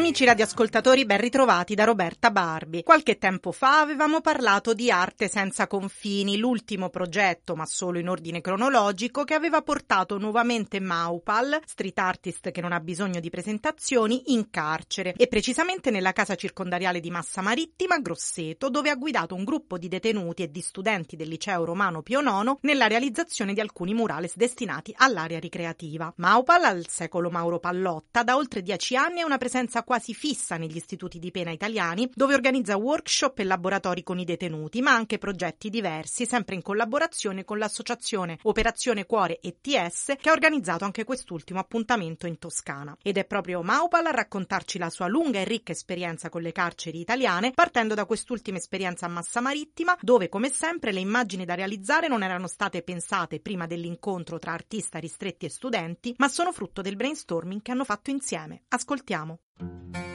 Amici radioascoltatori, ben ritrovati da Roberta Barbi. Qualche tempo fa avevamo parlato di Arte senza confini, l'ultimo progetto, ma solo in ordine cronologico, che aveva portato nuovamente Maupal, street artist che non ha bisogno di presentazioni, in carcere e precisamente nella casa circondariale di Massa Marittima, Grosseto, dove ha guidato un gruppo di detenuti e di studenti del liceo romano Pio IX nella realizzazione di alcuni murales destinati all'area ricreativa. Maupal, al secolo Mauro Pallotta, da oltre dieci anni è una presenza quasi fissa negli istituti di pena italiani, dove organizza workshop e laboratori con i detenuti, ma anche progetti diversi, sempre in collaborazione con l'associazione Operazione Cuore ETS, che ha organizzato anche quest'ultimo appuntamento in Toscana. Ed è proprio Maupal a raccontarci la sua lunga e ricca esperienza con le carceri italiane, partendo da quest'ultima esperienza a Massa Marittima, dove come sempre le immagini da realizzare non erano state pensate prima dell'incontro tra artista ristretti e studenti, ma sono frutto del brainstorming che hanno fatto insieme. Ascoltiamo. Thank you.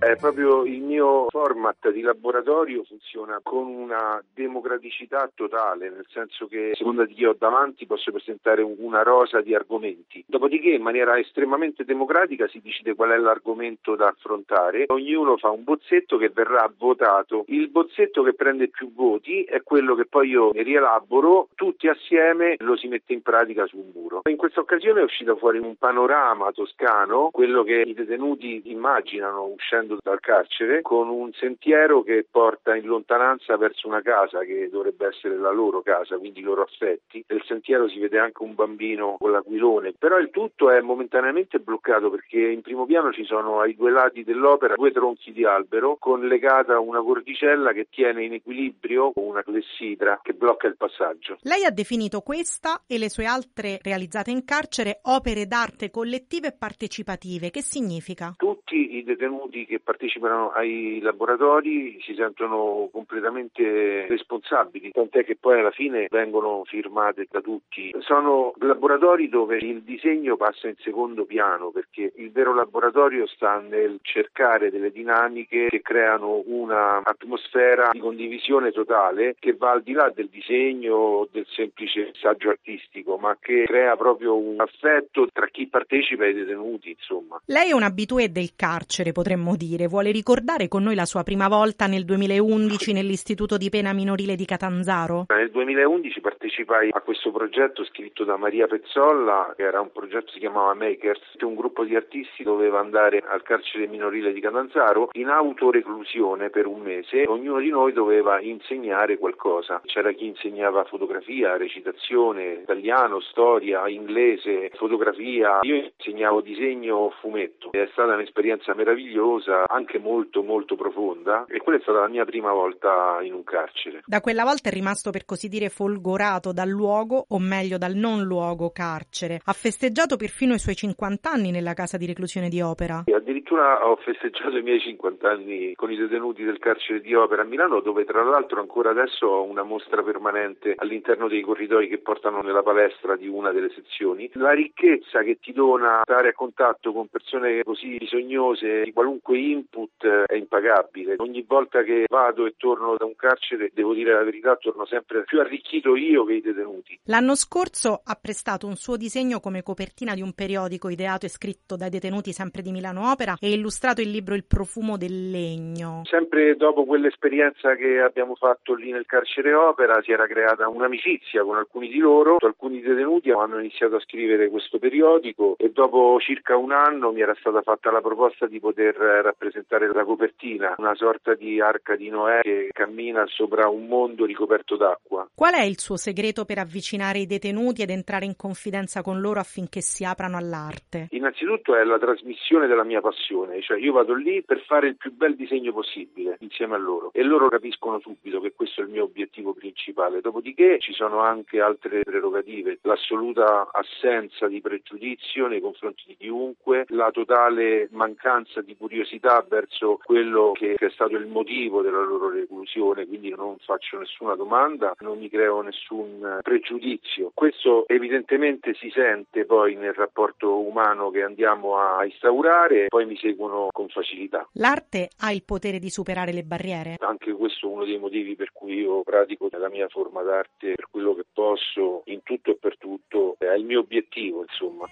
È proprio il mio format di laboratorio funziona con una democraticità totale, nel senso che a seconda di chi ho davanti posso presentare una rosa di argomenti. Dopodiché in maniera estremamente democratica si decide qual è l'argomento da affrontare, ognuno fa un bozzetto che verrà votato. Il bozzetto che prende più voti è quello che poi io rielaboro, tutti assieme lo si mette in pratica sul muro. In questa occasione è uscito fuori un panorama toscano, quello che i detenuti immaginano uscendo uscendo dal carcere con un sentiero che porta in lontananza verso una casa che dovrebbe essere la loro casa, quindi i loro affetti. Nel sentiero si vede anche un bambino con l'aquilone, però il tutto è momentaneamente bloccato perché in primo piano ci sono ai due lati dell'opera due tronchi di albero con legata una cordicella che tiene in equilibrio una clessidra che blocca il passaggio. Lei ha definito questa e le sue altre realizzate in carcere opere d'arte collettive e partecipative. Che significa? Tutti i detenuti che partecipano ai laboratori si sentono completamente responsabili, tant'è che poi alla fine vengono firmate da tutti. Sono laboratori dove il disegno passa in secondo piano perché il vero laboratorio sta nel cercare delle dinamiche che creano un'atmosfera di condivisione totale che va al di là del disegno o del semplice messaggio artistico, ma che crea proprio un affetto tra chi partecipa e i detenuti, insomma. Lei è un abitué del carcere, potremmo dire dire, vuole ricordare con noi la sua prima volta nel 2011 nell'Istituto di Pena Minorile di Catanzaro? Nel 2011 partecipai a questo progetto scritto da Maria Pezzolla, che era un progetto che si chiamava Makers, un gruppo di artisti doveva andare al carcere minorile di Catanzaro in autoreclusione per un mese, ognuno di noi doveva insegnare qualcosa. C'era chi insegnava fotografia, recitazione, italiano, storia, inglese, fotografia. Io insegnavo disegno fumetto. È stata un'esperienza meravigliosa anche molto molto profonda e quella è stata la mia prima volta in un carcere. Da quella volta è rimasto per così dire folgorato dal luogo o meglio dal non luogo carcere. Ha festeggiato perfino i suoi 50 anni nella casa di reclusione di Opera. E addirittura ho festeggiato i miei 50 anni con i detenuti del carcere di Opera a Milano dove tra l'altro ancora adesso ho una mostra permanente all'interno dei corridoi che portano nella palestra di una delle sezioni. La ricchezza che ti dona stare a contatto con persone così bisognose di qualunque input è impagabile. Ogni volta che vado e torno da un carcere, devo dire la verità, torno sempre più arricchito io che i detenuti. L'anno scorso ha prestato un suo disegno come copertina di un periodico ideato e scritto dai detenuti sempre di Milano Opera e illustrato il libro Il profumo del legno. Sempre dopo quell'esperienza che abbiamo fatto lì nel carcere Opera si era creata un'amicizia con alcuni di loro, alcuni detenuti hanno iniziato a scrivere questo periodico e dopo circa un anno mi era stata fatta la proposta di poter rappresentare la copertina, una sorta di arca di Noè che cammina sopra un mondo ricoperto d'acqua. Qual è il suo segreto per avvicinare i detenuti ed entrare in confidenza con loro affinché si aprano all'arte? Innanzitutto è la trasmissione della mia passione, cioè io vado lì per fare il più bel disegno possibile insieme a loro e loro capiscono subito che questo è il mio obiettivo principale. Dopodiché ci sono anche altre prerogative, l'assoluta assenza di pregiudizio nei confronti di chiunque, la totale mancanza di curiosità ostilità verso quello che è stato il motivo della loro reclusione, quindi non faccio nessuna domanda, non mi creo nessun pregiudizio. Questo evidentemente si sente poi nel rapporto umano che andiamo a instaurare, poi mi seguono con facilità. L'arte ha il potere di superare le barriere? Anche questo è uno dei motivi per cui io pratico la mia forma d'arte per quello che posso, in tutto e per tutto, è il mio obiettivo, insomma.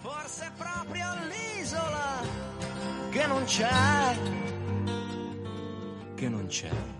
Forse proprio l'isola che non c'è, che non c'è.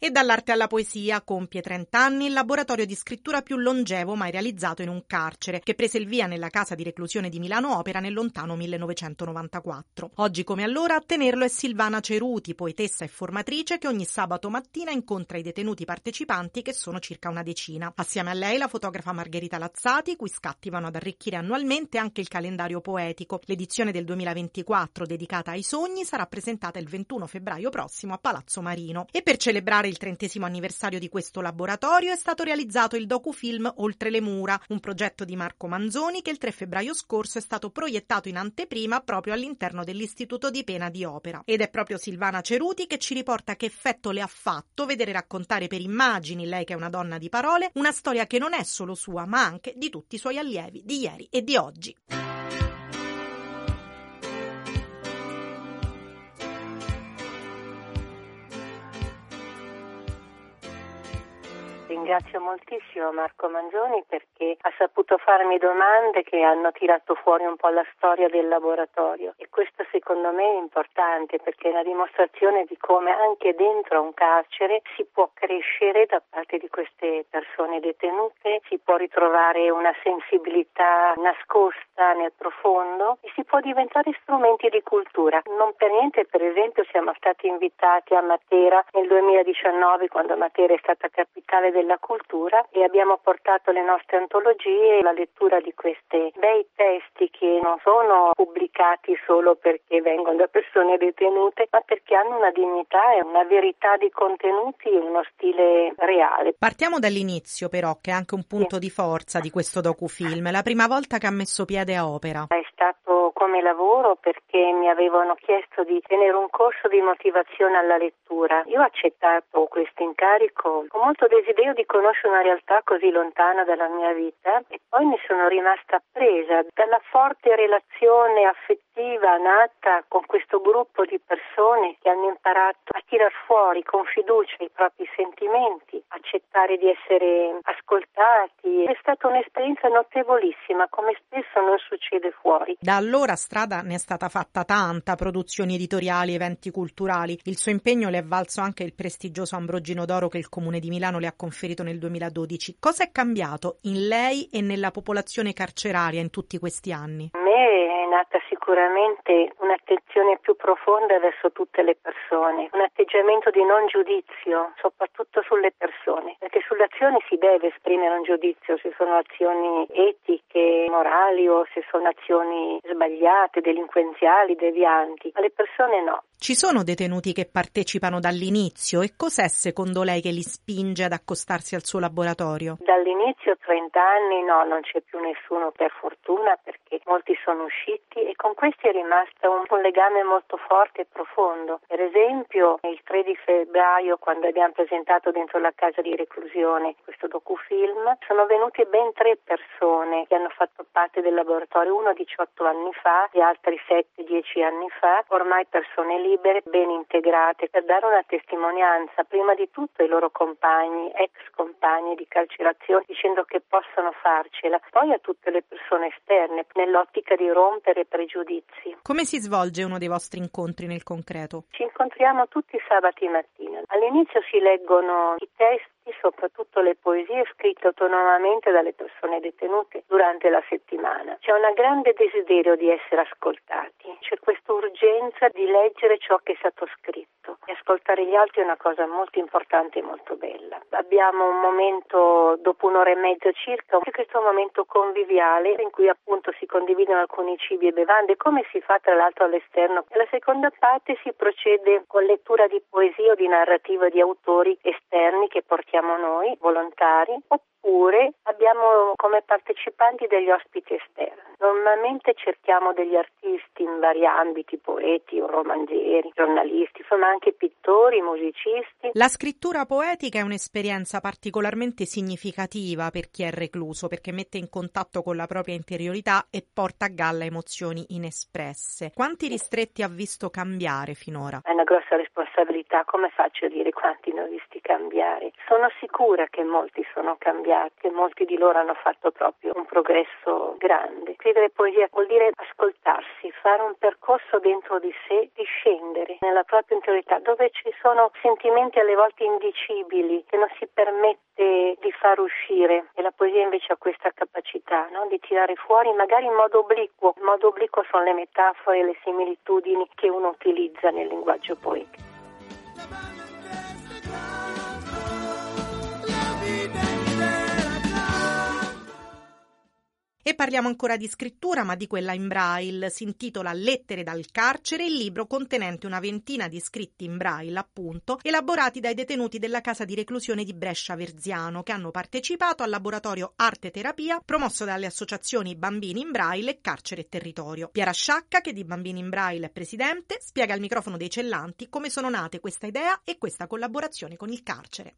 E dall'arte alla poesia compie 30 anni il laboratorio di scrittura più longevo mai realizzato in un carcere, che prese il via nella casa di reclusione di Milano Opera nel lontano 1994. Oggi come allora a tenerlo è Silvana Ceruti, poetessa e formatrice che ogni sabato mattina incontra i detenuti partecipanti che sono circa una decina. Assieme a lei la fotografa Margherita Lazzati, cui scatti vanno ad arricchire annualmente anche il calendario poetico. L'edizione del 2024 dedicata ai sogni sarà presentata il 21 febbraio prossimo a Palazzo Marino. E per celebrare il trentesimo anniversario di questo laboratorio è stato realizzato il docufilm Oltre le mura, un progetto di Marco Manzoni che il 3 febbraio scorso è stato proiettato in anteprima proprio all'interno dell'Istituto di Pena di Opera. Ed è proprio Silvana Ceruti che ci riporta che effetto le ha fatto vedere raccontare per immagini, lei che è una donna di parole, una storia che non è solo sua ma anche di tutti i suoi allievi di ieri e di oggi. Ringrazio moltissimo Marco Mangioni perché ha saputo farmi domande che hanno tirato fuori un po' la storia del laboratorio e questo secondo me è importante perché è una dimostrazione di come anche dentro un carcere si può crescere da parte di queste persone detenute, si può ritrovare una sensibilità nascosta nel profondo e si può diventare strumenti di cultura. Non per niente per esempio siamo stati invitati a Matera nel 2019 quando Matera è stata capitale della cultura e abbiamo portato le nostre antologie e la lettura di questi bei testi che non sono pubblicati solo perché vengono da persone detenute, ma perché hanno una dignità e una verità di contenuti e uno stile reale. Partiamo dall'inizio però, che è anche un punto sì. di forza di questo docufilm, la prima volta che ha messo piede a opera. È stato come lavoro perché mi avevano chiesto di tenere un corso di motivazione alla lettura. Io ho accettato questo incarico con molto desiderio di conoscere una realtà così lontana dalla mia vita e poi ne sono rimasta presa dalla forte relazione affettiva nata con questo gruppo di persone che hanno imparato a tirar fuori con fiducia i propri sentimenti, accettare di essere ascoltati. È stata un'esperienza notevolissima, come spesso non succede fuori. Da allora strada ne è stata fatta tanta, produzioni editoriali, eventi culturali. Il suo impegno le è valso anche il prestigioso Ambrogino d'Oro che il Comune di Milano le ha conferito nel 2012. Cosa è cambiato in lei e nella popolazione carceraria in tutti questi anni? A me è nata sicuramente un'attenzione più profonda verso tutte le persone, un atteggiamento di non giudizio, soprattutto sulle persone, perché sulle azioni si deve esprimere un giudizio, se sono azioni etiche, morali o se sono azioni sbagliate, delinquenziali, devianti, ma le persone no. Ci sono detenuti che partecipano dall'inizio e cos'è secondo lei che li spinge ad accostarsi al suo laboratorio? Dall'inizio 30 anni no, non c'è più nessuno per fortuna perché molti sono usciti e con questi è rimasto un, legame molto forte e profondo. Per esempio il 3 di febbraio quando abbiamo presentato dentro la casa di reclusione questo docufilm sono venute ben tre persone che hanno fatto parte del laboratorio, uno 18 anni fa e altri 7-10 anni fa, ormai persone libere, ben integrate, per dare una testimonianza prima di tutto ai loro compagni, ex compagni di carcerazione, dicendo che possono farcela, poi a tutte le persone esterne, nell'ottica di rompere pregiudizi. Come si svolge uno dei vostri incontri nel concreto? Ci incontriamo tutti i sabati mattina. All'inizio si leggono i testi soprattutto le poesie scritte autonomamente dalle persone detenute durante la settimana. C'è un grande desiderio di essere ascoltati, c'è questa urgenza di leggere ciò che è stato scritto e ascoltare gli altri è una cosa molto importante e molto bella. Abbiamo un momento dopo un'ora e mezza circa, questo momento conviviale in cui appunto si condividono alcuni cibi e bevande, come si fa tra l'altro all'esterno. Nella seconda parte si procede con lettura di poesie o di narrativa di autori esterni che portiamo noi, volontari, oppure abbiamo come partecipanti degli ospiti esterni. Normalmente cerchiamo degli artisti in vari ambiti, poeti, romanzieri, giornalisti, insomma anche pittori, musicisti. La scrittura poetica è un'esperienza particolarmente significativa per chi è recluso perché mette in contatto con la propria interiorità e porta a galla emozioni inespresse. Quanti ristretti ha visto cambiare finora? È una grossa responsabilità, come faccio a dire quanti ne ho visti cambiare? Sono sicura che molti sono cambiati, che molti di loro hanno fatto proprio un progresso grande scrivere poesia vuol dire ascoltarsi, fare un percorso dentro di sé, di scendere nella propria interiorità, dove ci sono sentimenti alle volte indicibili che non si permette di far uscire e la poesia invece ha questa capacità no? di tirare fuori magari in modo obliquo. In modo obliquo sono le metafore le similitudini che uno utilizza nel linguaggio poetico. E parliamo ancora di scrittura, ma di quella in braille. Si intitola Lettere dal carcere, il libro contenente una ventina di scritti in braille, appunto, elaborati dai detenuti della casa di reclusione di Brescia Verziano, che hanno partecipato al laboratorio Arte Terapia promosso dalle associazioni Bambini in braille e Carcere e Territorio. Piera Sciacca, che di Bambini in braille è presidente, spiega al microfono dei Cellanti come sono nate questa idea e questa collaborazione con il carcere.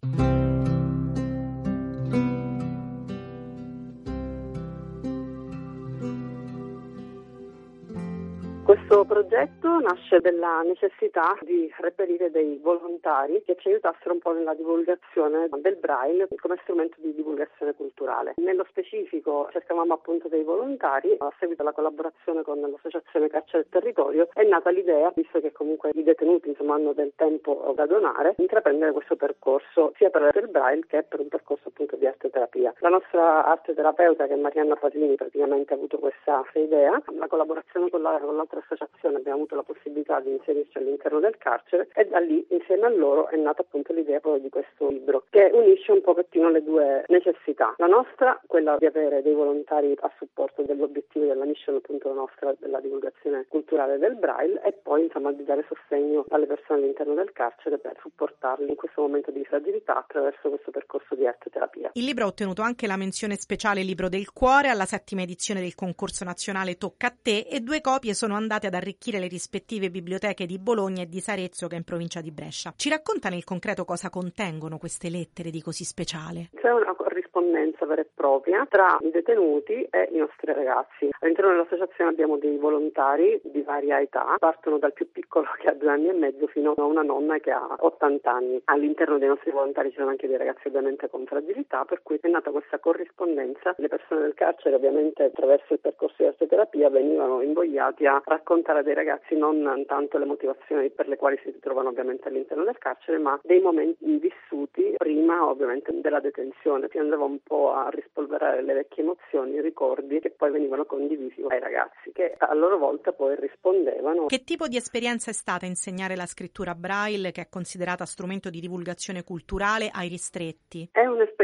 Progetto nasce dalla necessità di reperire dei volontari che ci aiutassero un po' nella divulgazione del braille come strumento di divulgazione culturale. Nello specifico cercavamo appunto dei volontari, a seguito alla collaborazione con l'associazione Carcere del Territorio è nata l'idea, visto che comunque i detenuti insomma, hanno del tempo da donare, intraprendere questo percorso sia per il braille che per un percorso appunto di arte terapia. La nostra arte terapeuta che è Marianna Paslini praticamente ha avuto questa idea, la collaborazione con, la, con l'altra associazione abbiamo avuto la possibilità di inserirci all'interno del carcere e da lì insieme a loro è nata appunto l'idea proprio di questo libro che unisce un pochettino le due necessità. La nostra, quella di avere dei volontari a supporto dell'obiettivo della mission appunto nostra della divulgazione culturale del braille e poi insomma di dare sostegno alle persone all'interno del carcere per supportarli in questo momento di fragilità attraverso questo percorso di arte terapia. Il libro ha ottenuto anche la menzione speciale Libro del Cuore alla settima edizione del concorso nazionale Tocca a te e due copie sono andate ad arricchire le rispettive biblioteche di Bologna e di Sarezzo che è in provincia di Brescia. Ci racconta nel concreto cosa contengono queste lettere di così speciale? C'è una corrispondenza vera e propria tra i detenuti e i nostri ragazzi. All'interno dell'associazione abbiamo dei volontari di varia età, partono dal più piccolo che ha due anni e mezzo fino a una nonna che ha 80 anni. All'interno dei nostri volontari ci sono anche dei ragazzi ovviamente con fragilità, per cui è nata questa corrispondenza. Le persone del carcere ovviamente attraverso il percorso di arte terapia venivano invogliati a raccontare dei ragazzi non tanto le motivazioni per le quali si ritrovano ovviamente all'interno del carcere, ma dei momenti vissuti prima ovviamente della detenzione. Si andava un po' a rispolverare le vecchie emozioni, i ricordi che poi venivano condivisi ai ragazzi, che a loro volta poi rispondevano. Che tipo di esperienza è stata insegnare la scrittura braille, che è considerata strumento di divulgazione culturale, ai ristretti? È un'esperienza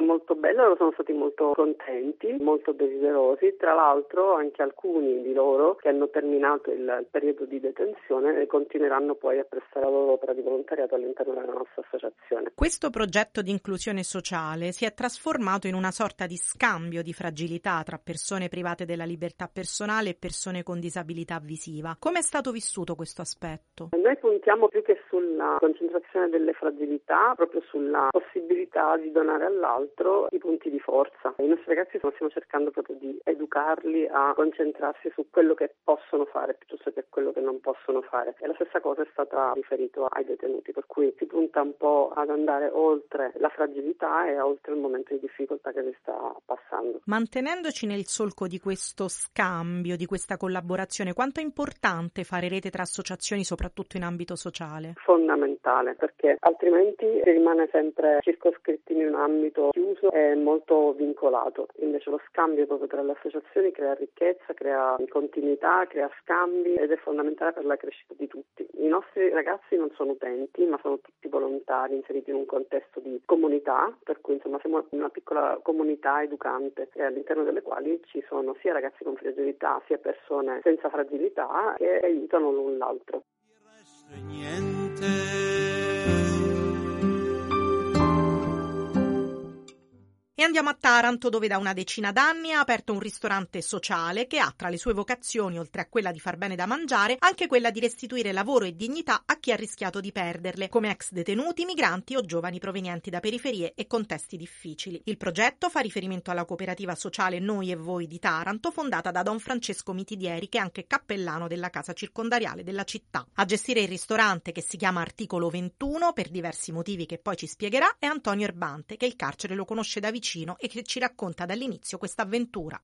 molto bella, loro sono stati molto contenti, molto desiderosi. Tra l'altro anche alcuni di loro che hanno terminato terminato il periodo di detenzione continueranno poi a prestare la loro opera di volontariato all'interno della nostra associazione. Questo progetto di inclusione sociale si è trasformato in una sorta di scambio di fragilità tra persone private della libertà personale e persone con disabilità visiva. Come è stato vissuto questo aspetto? Noi puntiamo più che sulla concentrazione delle fragilità, proprio sulla possibilità di donare all'altro i punti di forza. I nostri ragazzi stiamo cercando proprio di educarli a concentrarsi su quello che possono fare piuttosto che quello che non possono fare. E la stessa cosa è stata riferita ai detenuti, per cui si punta un po' ad andare oltre la fragilità e oltre il momento di difficoltà che si sta passando. Mantenendoci nel solco di questo scambio, di questa collaborazione, quanto è importante fare rete tra associazioni, soprattutto in ambito sociale? Fondamentale, perché altrimenti si rimane sempre circoscritti in un ambito chiuso e molto vincolato. Invece lo scambio proprio tra le associazioni crea ricchezza, crea continuità, crea scambi ed è fondamentale per la crescita di tutti. I nostri ragazzi non sono utenti, ma sono tutti volontari inseriti in un contesto di comunità, per cui insomma siamo una piccola comunità educante all'interno delle quali ci sono sia ragazzi con fragilità sia persone senza fragilità che aiutano l'un l'altro. Niente. E andiamo a Taranto dove da una decina d'anni ha aperto un ristorante sociale che ha tra le sue vocazioni, oltre a quella di far bene da mangiare, anche quella di restituire lavoro e dignità a chi ha rischiato di perderle, come ex detenuti, migranti o giovani provenienti da periferie e contesti difficili. Il progetto fa riferimento alla cooperativa sociale Noi e Voi di Taranto, fondata da Don Francesco Mitidieri, che è anche cappellano della casa circondariale della città. A gestire il ristorante, che si chiama Articolo 21, per diversi motivi che poi ci spiegherà, è Antonio Erbante, che il carcere lo conosce da vicino vicino e che ci racconta dall'inizio questa avventura.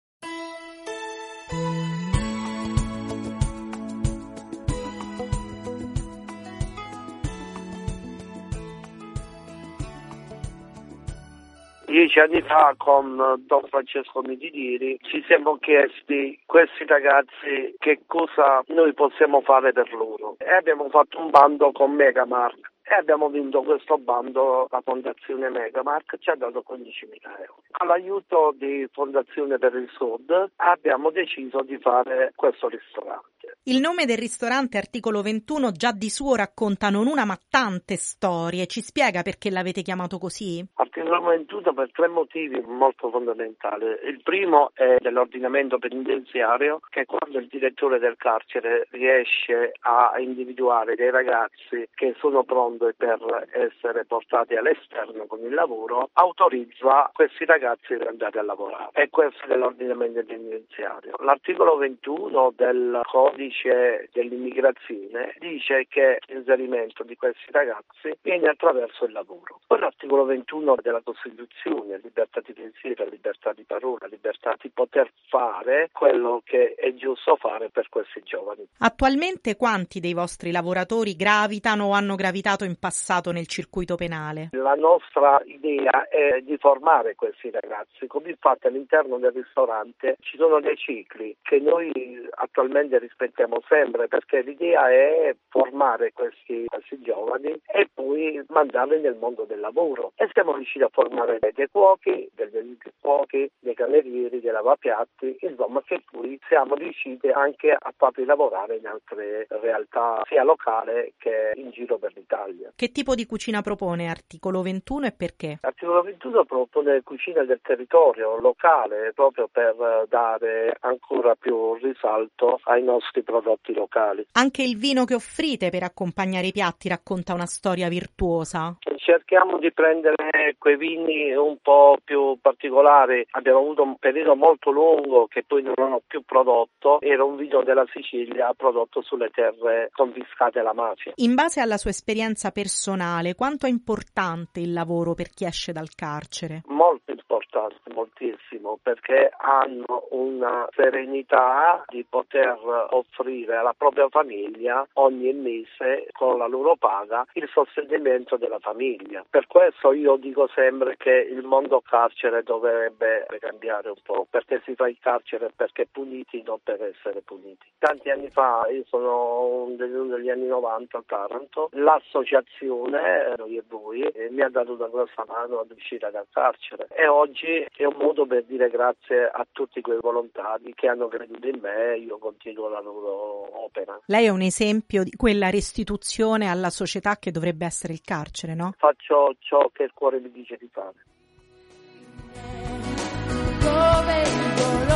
Dieci anni fa con Don Francesco Mitidiri ci siamo chiesti questi ragazzi che cosa noi possiamo fare per loro e abbiamo fatto un bando con Megamark e abbiamo vinto questo bando, la Fondazione Megamark ci ha dato 15.000 euro. Con l'aiuto di Fondazione per il Sud abbiamo deciso di fare questo ristorante. Il nome del ristorante Articolo 21 già di suo racconta non una ma tante storie. Ci spiega perché l'avete chiamato così? Articolo 21 per tre motivi molto fondamentali. Il primo è dell'ordinamento penitenziario che quando il direttore del carcere riesce a individuare dei ragazzi che sono pronti per essere portati all'esterno con il lavoro, autorizza questi ragazzi ad andare a lavorare. E questo è dell'ordinamento penitenziario. L'articolo 21 del codice dell'immigrazione dice che l'inserimento di questi ragazzi viene attraverso il lavoro. Poi l'articolo 21 della Costituzione, libertà di pensiero, libertà di parola, libertà di poter fare quello che è giusto fare per questi giovani. Attualmente quanti dei vostri lavoratori gravitano o hanno gravitato in passato nel circuito penale? La nostra idea è di formare questi ragazzi, come infatti all'interno del ristorante ci sono dei cicli che noi attualmente rispettiamo sempre perché l'idea è formare questi, questi giovani e poi mandarli nel mondo del lavoro e siamo riusciti a formare dei cuochi, aiuti cuochi, dei camerieri, dei lavapiatti, insomma che poi siamo riusciti anche a farli lavorare in altre realtà sia locale che in giro per l'Italia. Che tipo di cucina propone Articolo 21 e perché? Articolo 21 propone cucina del territorio locale proprio per dare ancora più risalto ai nostri prodotti locali. Anche il vino che offrite per accompagnare i piatti racconta una storia virtuosa. Cerchiamo di prendere quei vini un po' più particolari. Abbiamo avuto un periodo molto lungo che poi non hanno più prodotto. Era un vino della Sicilia prodotto sulle terre confiscate alla mafia. In base alla sua esperienza personale, quanto è importante il lavoro per chi esce dal carcere? Molto importante, moltissimo, perché hanno una serenità di poter offrire alla propria famiglia ogni mese con la loro paga il sostenimento della famiglia. Per questo io dico sempre che il mondo carcere dovrebbe cambiare un po', perché si fa il carcere perché puniti, non per essere puniti. Tanti anni fa, io sono degli anni 90 a Taranto, l'associazione Noi e Voi mi ha dato una grossa mano ad uscire dal carcere e oggi è un modo per dire grazie a tutti quei volontari che hanno creduto in me e io continuo la loro opera. Lei è un esempio di quella restituzione alla società che dovrebbe essere il carcere, no? Faccio ciò che il cuore mi dice di fare. Dove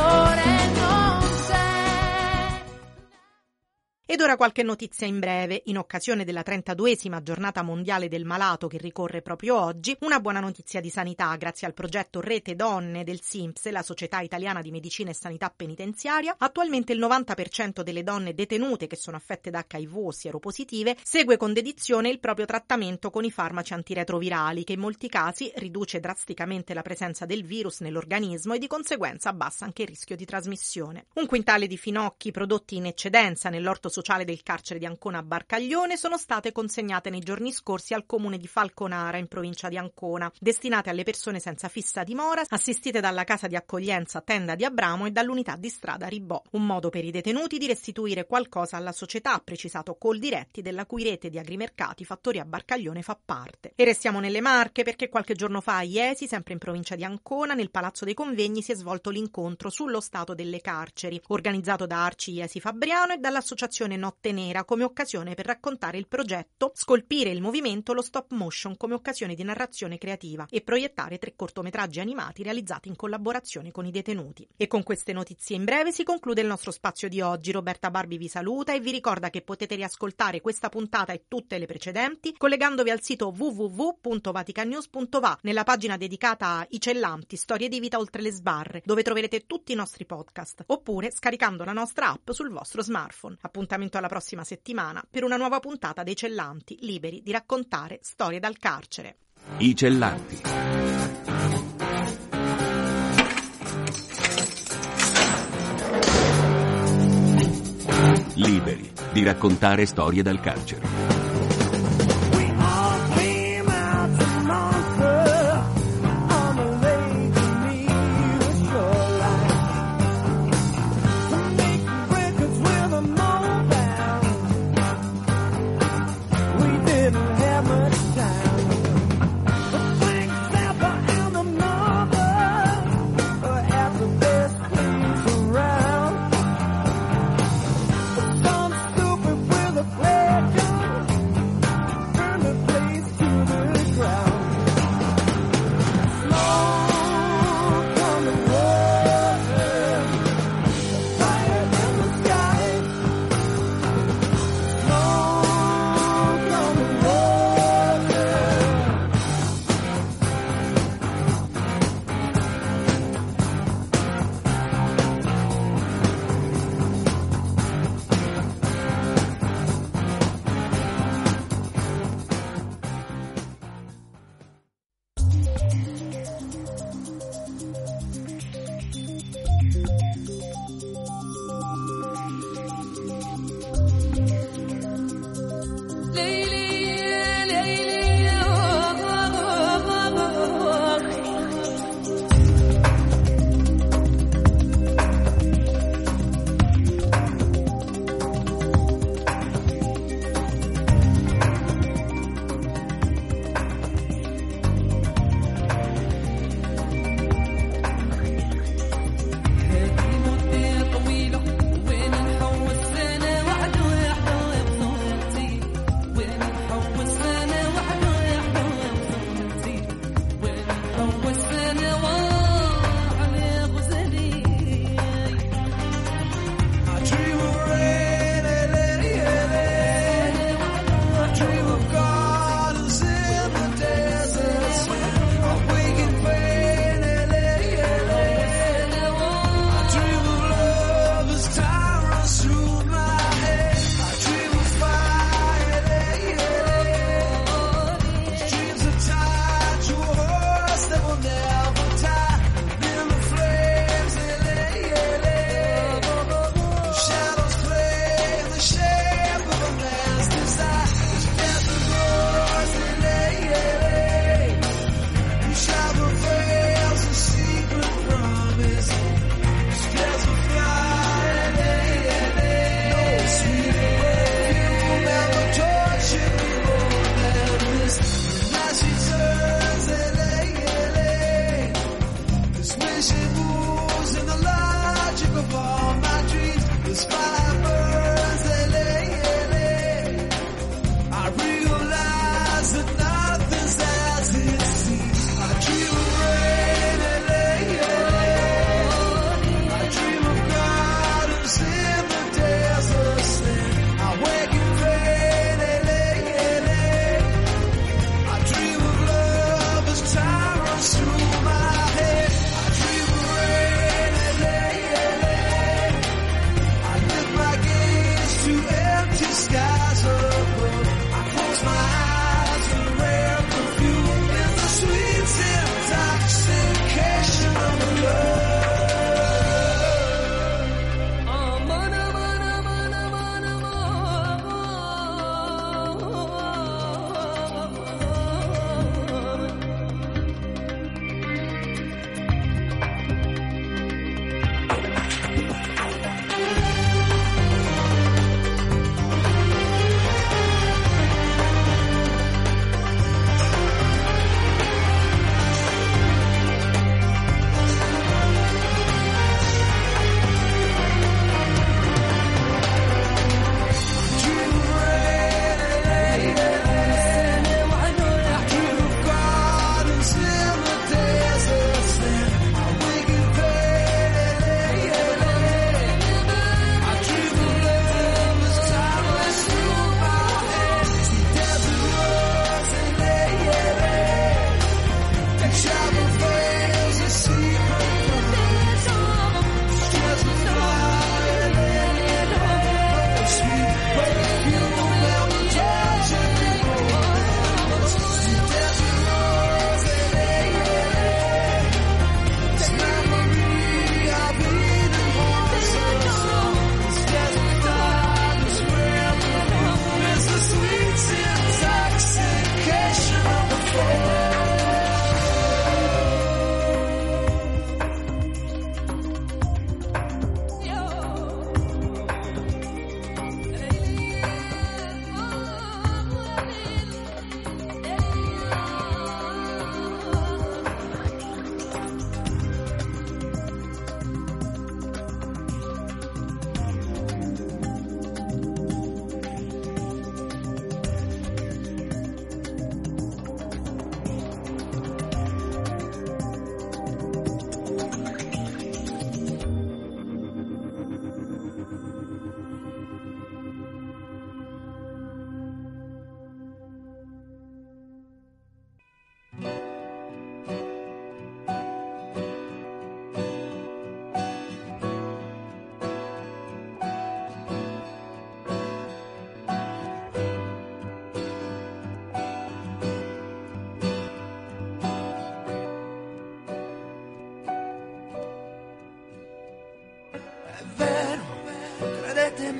Ed ora qualche notizia in breve. In occasione della 32esima giornata mondiale del malato che ricorre proprio oggi, una buona notizia di sanità grazie al progetto Rete Donne del SIMPS, la Società Italiana di Medicina e Sanità Penitenziaria. Attualmente il 90% delle donne detenute che sono affette da HIV o sieropositive segue con dedizione il proprio trattamento con i farmaci antiretrovirali che in molti casi riduce drasticamente la presenza del virus nell'organismo e di conseguenza abbassa anche il rischio di trasmissione. Un quintale di finocchi prodotti in eccedenza nell'orto sociale del carcere di Ancona a Barcaglione sono state consegnate nei giorni scorsi al comune di Falconara in provincia di Ancona, destinate alle persone senza fissa dimora, assistite dalla casa di accoglienza Tenda di Abramo e dall'unità di strada Ribò. Un modo per i detenuti di restituire qualcosa alla società, ha precisato Coldiretti, della cui rete di agrimercati Fattoria Barcaglione fa parte. E restiamo nelle Marche perché qualche giorno fa a Iesi, sempre in provincia di Ancona, nel Palazzo dei Convegni si è svolto l'incontro sullo stato delle carceri, organizzato da Arci Iesi Fabriano e dall'associazione No Notte Nera come occasione per raccontare il progetto, scolpire il movimento, lo stop motion come occasione di narrazione creativa e proiettare tre cortometraggi animati realizzati in collaborazione con i detenuti. E con queste notizie in breve si conclude il nostro spazio di oggi. Roberta Barbi vi saluta e vi ricorda che potete riascoltare questa puntata e tutte le precedenti collegandovi al sito www.vaticanews.va nella pagina dedicata a I Cellanti, storie di vita oltre le sbarre, dove troverete tutti i nostri podcast, oppure scaricando la nostra app sul vostro smartphone. Appuntamento alla prossima settimana per una nuova puntata dei Cellanti, liberi di raccontare storie dal carcere. I Cellanti. Liberi di raccontare storie dal carcere.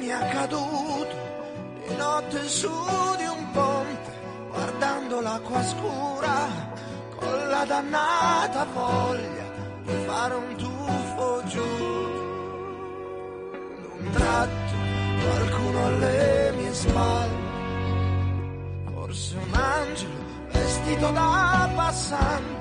Credetemi è accaduto, di notte su di un ponte, guardando l'acqua scura, con la dannata voglia di fare un tuffo giù. D'un tratto qualcuno alle mie spalle, forse un angelo vestito da passante,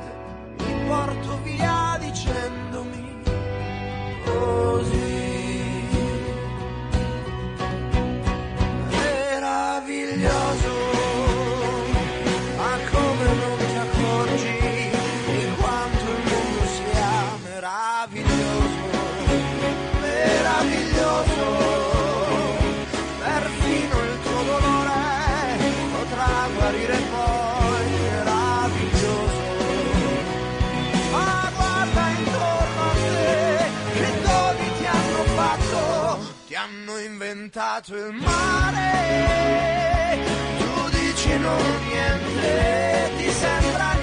inventato il mare. Tu dici non niente, ti sembra